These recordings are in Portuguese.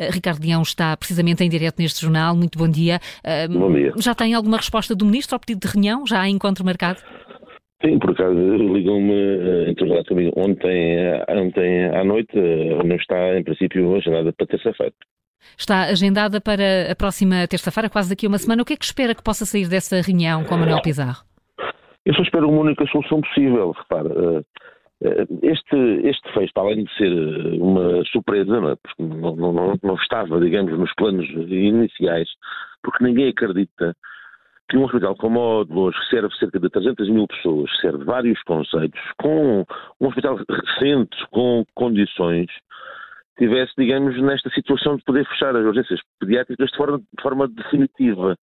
Uh, Ricardo Leão está precisamente em direto neste jornal. Muito bom dia. Uh, bom dia. Já tem alguma resposta do Ministro ao pedido de reunião? Já há encontro marcado? Sim, por acaso ligam-me, uh, interrogaram comigo ontem, ontem à noite, não está em princípio agendada para terça-feira. Está agendada para a próxima terça-feira, quase daqui a uma semana. O que é que espera que possa sair dessa reunião com Manuel Pizarro? Eu só espero uma única solução possível. Repara, eh, este, este fecho, para além de ser eh, uma surpresa, não, é? porque não, não, não, estava, digamos, nos planos iniciais, porque ninguém acredita que um hospital como o de Lourdes, que serve cerca de 300 mil pessoas, serve vários conceitos, com um hospital recente, com condições, tivesse, digamos, nesta situação de poder fechar as urgências pediátricas de forma, de forma definitiva.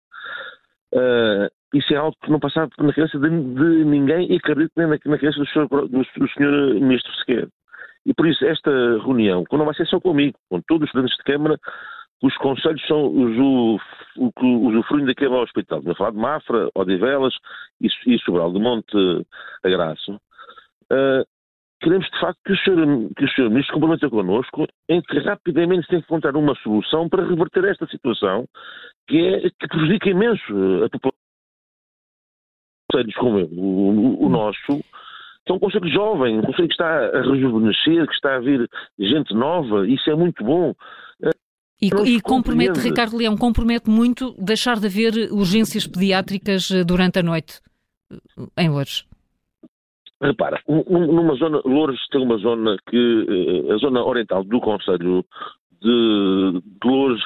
Uh, isso é algo que não passava na cabeça de, de ninguém e acredito nem na, na cabeça do senhor, do, do senhor Ministro sequer. E por isso esta reunião, que não vai ser só comigo, com todos os presidentes de Câmara, os conselhos são os, que usufruem daquele hospital. A falar de Mafra, Odivelas e, e Sobral, de Monte Agraço. Uh, queremos de facto que o senhor, que o senhor Ministro comprometa connosco em que rapidamente se tem que encontrar uma solução para reverter esta situação que, é, que prejudica imenso a população conselhos como o, o, o nosso, é um conselho jovem, um conselho que está a rejuvenescer, que está a vir gente nova, isso é muito bom. E, e compromete, Ricardo Leão, compromete muito deixar de haver urgências pediátricas eh, durante a noite eh, em Lourdes. Repara, numa zona, Lourdes tem uma zona que, eh, a zona oriental do Conselho de, de Lourdes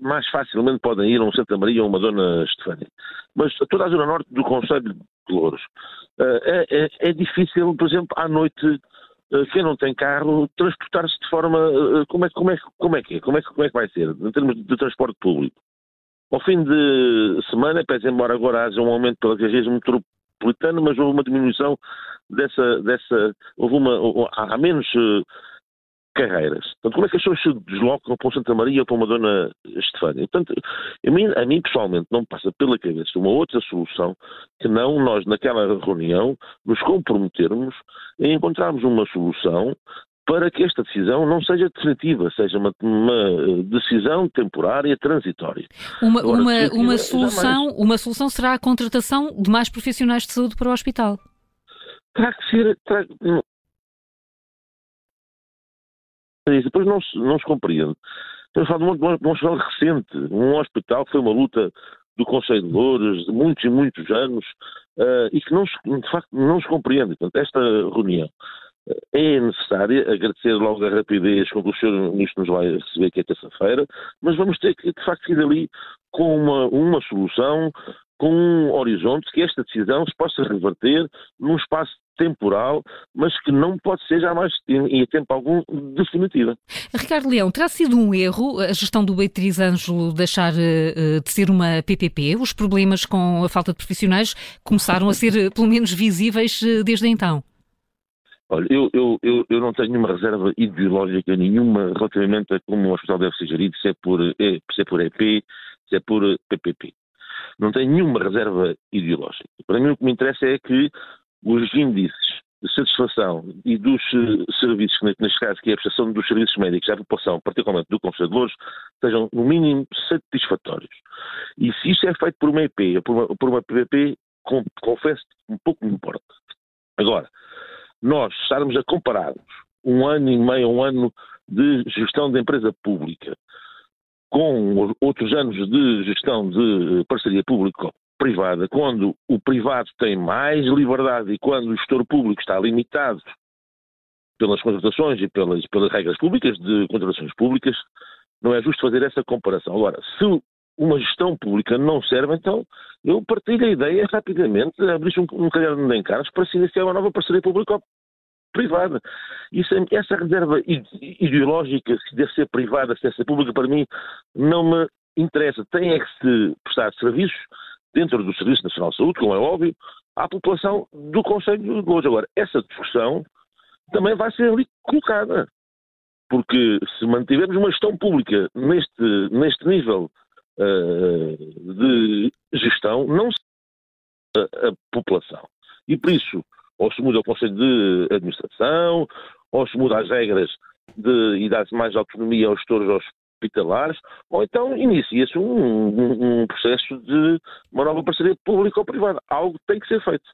mais facilmente podem ir a um Santa Maria ou uma Dona Estefânia. Mas toda a zona norte do Conselho de Louros uh, é, é, é, difícil, por exemplo, à noite, uh, quem não tem carro, transportar-se de forma. Uh, como, é, como, é, como é que é? Como é, como é que vai ser, em termos de transporte público? Ao fim de semana, pese embora agora haja um aumento pela região metropolitana, mas houve uma diminuição dessa. dessa houve uma. Há menos carreiras. Portanto, como é que as pessoas se deslocam para o Santa Maria ou para uma Dona Estefânia? Portanto, a mim, a mim pessoalmente não me passa pela cabeça uma outra solução que não nós, naquela reunião, nos comprometermos em encontrarmos uma solução para que esta decisão não seja definitiva, seja uma, uma decisão temporária, transitória. Uma, Agora, uma, uma, solução, uma solução será a contratação de mais profissionais de saúde para o hospital. Terá que ser. Terá, depois não se, não se compreende. Estamos a falar de um, hospital recente, um hospital que foi uma luta do Conselho de Louros de muitos e muitos anos uh, e que não se, de facto não se compreende. Portanto, esta reunião uh, é necessária, agradecer logo a rapidez com que o Sr. Ministro nos vai receber aqui é terça-feira, mas vamos ter que, de facto, ir ali com uma, uma solução, com um horizonte que esta decisão se possa reverter num espaço temporal, mas que não pode ser jamais em tempo algum definitiva. Ricardo Leão, terá sido um erro a gestão do Beatriz Ângelo deixar uh, de ser uma PPP? Os problemas com a falta de profissionais começaram a ser eh, pelo menos visíveis uh, desde então? Olha, eu, eu, eu, eu, não tenho nenhuma reserva ideológica nenhuma relativamente a como o hospital deve ser gerido, se é por, é, se é por EP, se é por PPP. Não tenho nenhuma reserva ideológica. Para mim o que me interessa é que os índices de satisfação e dos uh, serviços, neste caso que é a prestação dos serviços médicos à população, particularmente do Conselho de Louros, sejam no mínimo satisfatórios. E se isto é feito por uma EP ou por uma, por uma PVP, confesso um pouco me importa. Agora, nós estarmos a compararmos um ano e meio, um ano de gestão de empresa pública com outros anos de gestão de parceria público privada, quando o privado tem mais liberdade e quando o gestor público está limitado pelas contratações e pelas, pelas regras públicas de contratações públicas, não é justo fazer essa comparação. Agora, se uma gestão pública não serve, então eu partilho a ideia rapidamente, abrir um, um caderno de encargos para se iniciar uma nova parceria público-privada. Isso, essa reserva ideológica, se deve ser privada, se deve ser pública, para mim, não me interessa. Tem é que se prestar serviços dentro do Serviço Nacional de Saúde, como é óbvio, à população do Conselho de Lourdes. Agora, essa discussão também vai ser ali colocada. Porque se mantivermos uma gestão pública neste, neste nível uh, de gestão, não se a, a população. E por isso, ou se muda o Conselho de Administração, ou se muda as regras de, e dá-se mais autonomia aos gestores hospitalares, ou então inicia-se um, um, um, processo de uma nova parceria pública ou privada. Algo tem que ser feito.